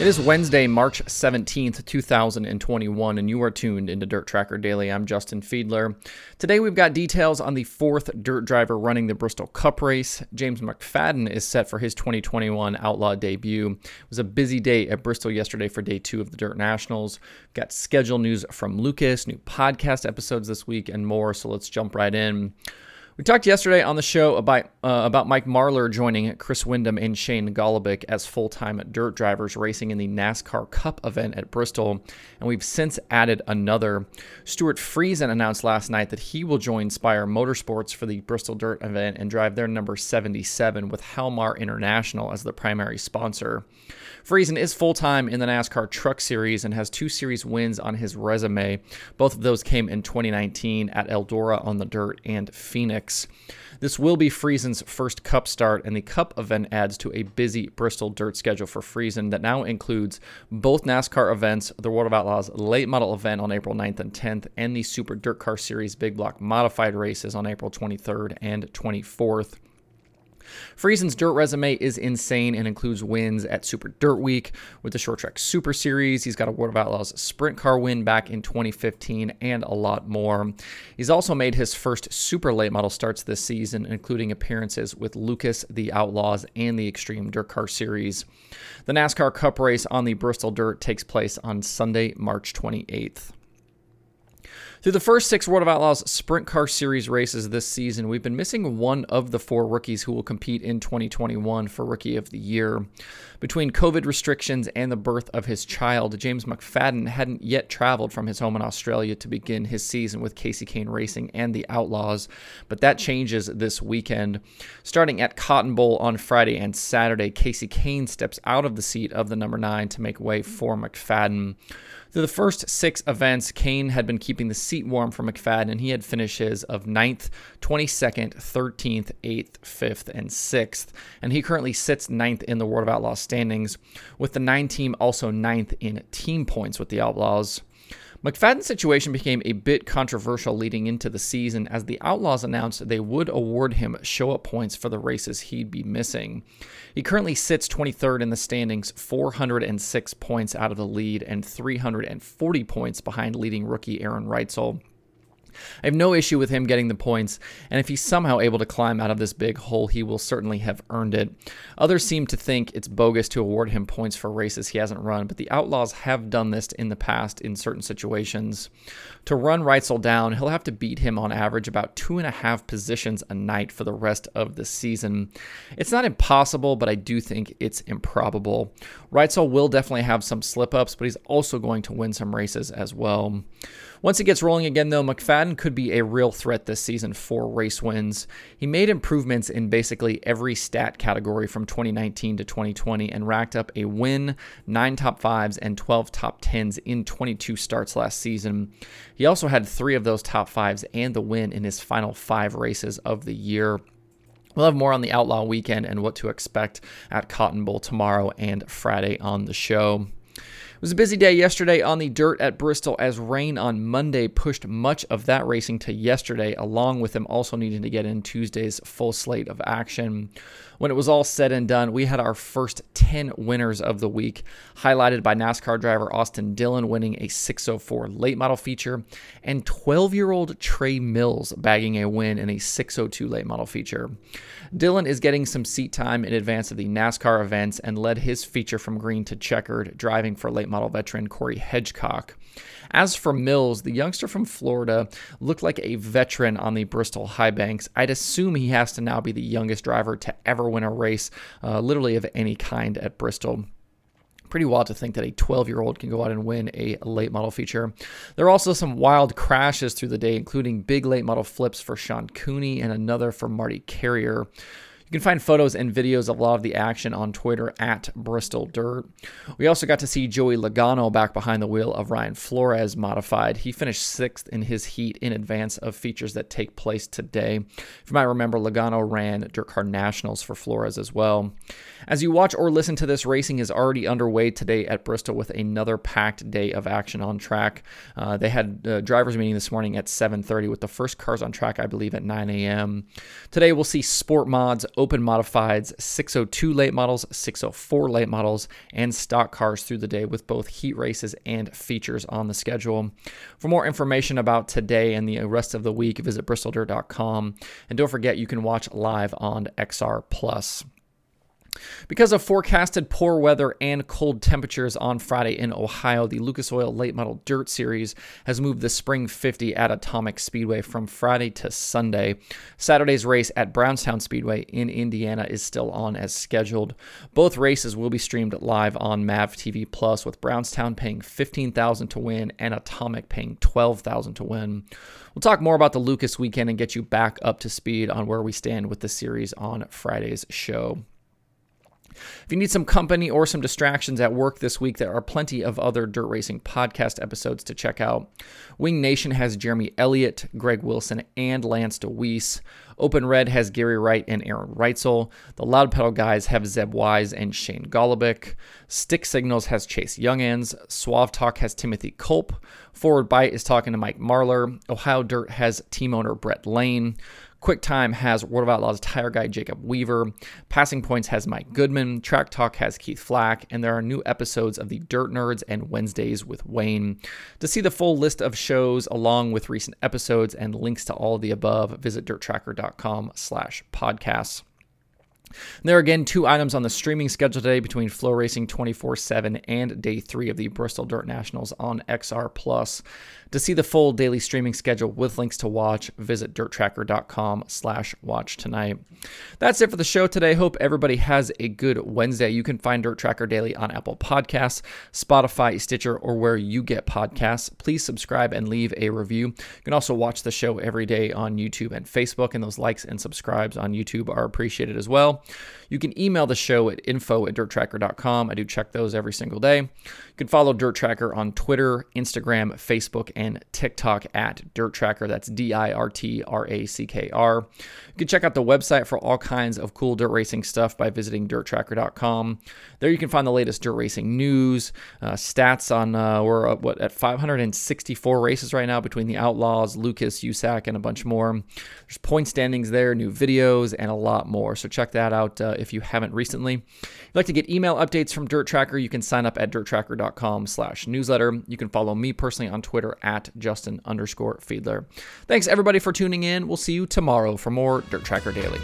It is Wednesday, March 17th, 2021, and you are tuned into Dirt Trackr Daily. I'm Justin Fiedler. Today we've got details on the fourth dirt driver running the Bristol Cup race. James McFadden is set for his 2021 Outlaw debut. It was a busy day at Bristol yesterday for day two of the Dirt Nationals. We've got schedule news from Lucas, new podcast episodes this week, and more, so let's jump right in. We talked yesterday on the show about uh, about Mike Marlar joining Chris Windom and Shane Golobic as full-time dirt drivers racing in the NASCAR Cup event at Bristol, and we've since added another. Stewart Friesen announced last night that he will join Spire Motorsports for the Bristol Dirt event and drive their number 77 with Halmar International as the primary sponsor. Friesen is full time in the NASCAR Truck Series and has two series wins on his resume. Both of those came in 2019 at Eldora on the dirt and Phoenix. This will be Friesen's first Cup start, and the Cup event adds to a busy Bristol dirt schedule for Friesen that now includes both NASCAR events, the World of Outlaws late model event on April 9th and 10th, and the Super Dirt Car Series Big Block modified races on April 23rd and 24th. Friesen's dirt resume is insane and includes wins at Super Dirt Week with the Short Track Super Series. He's got a World of Outlaws sprint car win back in 2015 and a lot more. He's also made his first super late model starts this season, including appearances with Lucas, the Outlaws, and the Extreme Dirt Car Series. The NASCAR Cup race on the Bristol Dirt takes place on Sunday, March 28th. Through the first six World of Outlaws Sprint Car Series races this season, we've been missing one of the four rookies who will compete in 2021 for Rookie of the Year. Between COVID restrictions and the birth of his child, James McFadden hadn't yet traveled from his home in Australia to begin his season with Kasey Kahne Racing and the Outlaws, but that changes this weekend. Starting at Cotton Bowl on Friday and Saturday, Kasey Kahne steps out of the seat of the number nine to make way for McFadden. Through the first six events, Kahne had been keeping the seat warm for McFadden, and he had finishes of 9th, 22nd, 13th, 8th, 5th, and 6th. And he currently sits 9th in the World of Outlaws standings, with the 9 team also 9th in team points with the Outlaws. McFadden's situation became a bit controversial leading into the season as the Outlaws announced they would award him show up points for the races he'd be missing. He currently sits 23rd in the standings, 406 points out of the lead, and 340 points behind leading rookie Aaron Reutzel. I have no issue with him getting the points, and if he's somehow able to climb out of this big hole, he will certainly have earned it. Others seem to think it's bogus to award him points for races he hasn't run, but the Outlaws have done this in the past in certain situations. To run Reutzel down, he'll have to beat him on average about two and a half positions a night for the rest of the season. It's not impossible, but I do think it's improbable. Reutzel will definitely have some slip ups, but he's also going to win some races as well. Once it gets rolling again, though, McFadden could be a real threat this season for race wins. He made improvements in basically every stat category from 2019 to 2020 and racked up a win, nine top fives, and 12 top tens in 22 starts last season. He also had three of those top fives and the win in his final five races of the year. We'll have more on the Outlaw weekend and what to expect at Cotton Bowl tomorrow and Friday on the show. It was a busy day yesterday on the dirt at Bristol as rain on Monday pushed much of that racing to yesterday, along with them also needing to get in Tuesday's full slate of action. When it was all said and done, we had our first 10 winners of the week, highlighted by NASCAR driver Austin Dillon winning a 604 late model feature and 12 year old Trey Mills bagging a win in a 602 late model feature. Dillon is getting some seat time in advance of the NASCAR events and led his feature from green to checkered, driving for late model veteran Corey Hedgecock. As for Mills, the youngster from Florida looked like a veteran on the Bristol High Banks. I'd assume he has to now be the youngest driver to ever win a race, uh, literally of any kind at Bristol pretty wild to think that a 12 year old can go out and win a late model feature. There are also some wild crashes through the day, including big late model flips for Sean Cooney and another for Marty Carrier. You can find photos and videos of a lot of the action on Twitter at Bristol Dirt. We also got to see Joey Logano back behind the wheel of Ryan Flores modified. He finished sixth in his heat in advance of features that take place today. If you might remember, Logano ran Dirt Car Nationals for Flores as well. As you watch or listen to this, racing is already underway today at Bristol with another packed day of action on track. Uh, they had a drivers meeting this morning at 7:30 with the first cars on track, I believe, at 9 a.m. Today we'll see Sport Mods open modifieds, 602 late models, 604 late models, and stock cars through the day with both heat races and features on the schedule. For more information about today and the rest of the week, visit bristoldirt.com. And don't forget, you can watch live on XR Plus. Because of forecasted poor weather and cold temperatures on Friday in Ohio, the Lucas Oil Late Model Dirt Series has moved the Spring 50 at Atomic Speedway from Friday to Sunday. Saturday's race at Brownstown Speedway in Indiana is still on as scheduled. Both races will be streamed live on MAV TV Plus, with Brownstown paying 15000 to win and Atomic paying 12000 to win. We'll talk more about the Lucas weekend and get you back up to speed on where we stand with the series on Friday's show. If you need some company or some distractions at work this week, there are plenty of other dirt racing podcast episodes to check out. Wing Nation has Jeremy Elliott, Greg Wilson, and Lance Dewease. Open Red has Gary Wright and Aaron Reutzel. The Loud Pedal guys have Zeb Wise and Shane Golobic. Stick Signals has Chase Junghans. Suave Talk has Timothy Culp. Forward Bite is talking to Mike Marlar. Ohio Dirt has team owner Brett Lane. QuickTime has World of Outlaws tire guy Jacob Weaver. Passing Points has Mike Goodman. Track Talk has Keith Flack. And there are new episodes of the Dirt Nerds and Wednesdays with Wayne. To see the full list of shows along with recent episodes and links to all the above, visit dirttracker.com slash podcasts. There are again two items on the streaming schedule today between FloRacing 24 7 and day three of the Bristol Dirt Nationals on XR Plus. To see the full daily streaming schedule with links to watch, visit dirttracker.com slash watch tonight. That's it for the show today. Hope everybody has a good Wednesday. You can find Dirt Trackr Daily on Apple Podcasts, Spotify, Stitcher, or where you get podcasts. Please subscribe and leave a review. You can also watch the show every day on YouTube and Facebook, and those likes and subscribes on YouTube are appreciated as well. You can email the show at info at dirttracker.com. I do check those every single day. You can follow Dirt Trackr on Twitter, Instagram, Facebook, and TikTok at Dirt Trackr. That's D I R T R A C K R. You can check out the website for all kinds of cool dirt racing stuff by visiting dirttracker.com. There you can find the latest dirt racing news, uh, stats on uh, we're at, what at 564 races right now between the Outlaws, Lucas, USAC, and a bunch more. There's point standings there, new videos, and a lot more. So check that out uh, if you haven't recently. If you'd like to get email updates from Dirt Trackr, you can sign up at dirttracker.com slash newsletter. You can follow me personally on Twitter at Justin underscore Fiedler. Thanks everybody for tuning in. We'll see you tomorrow for more Dirt Trackr Daily.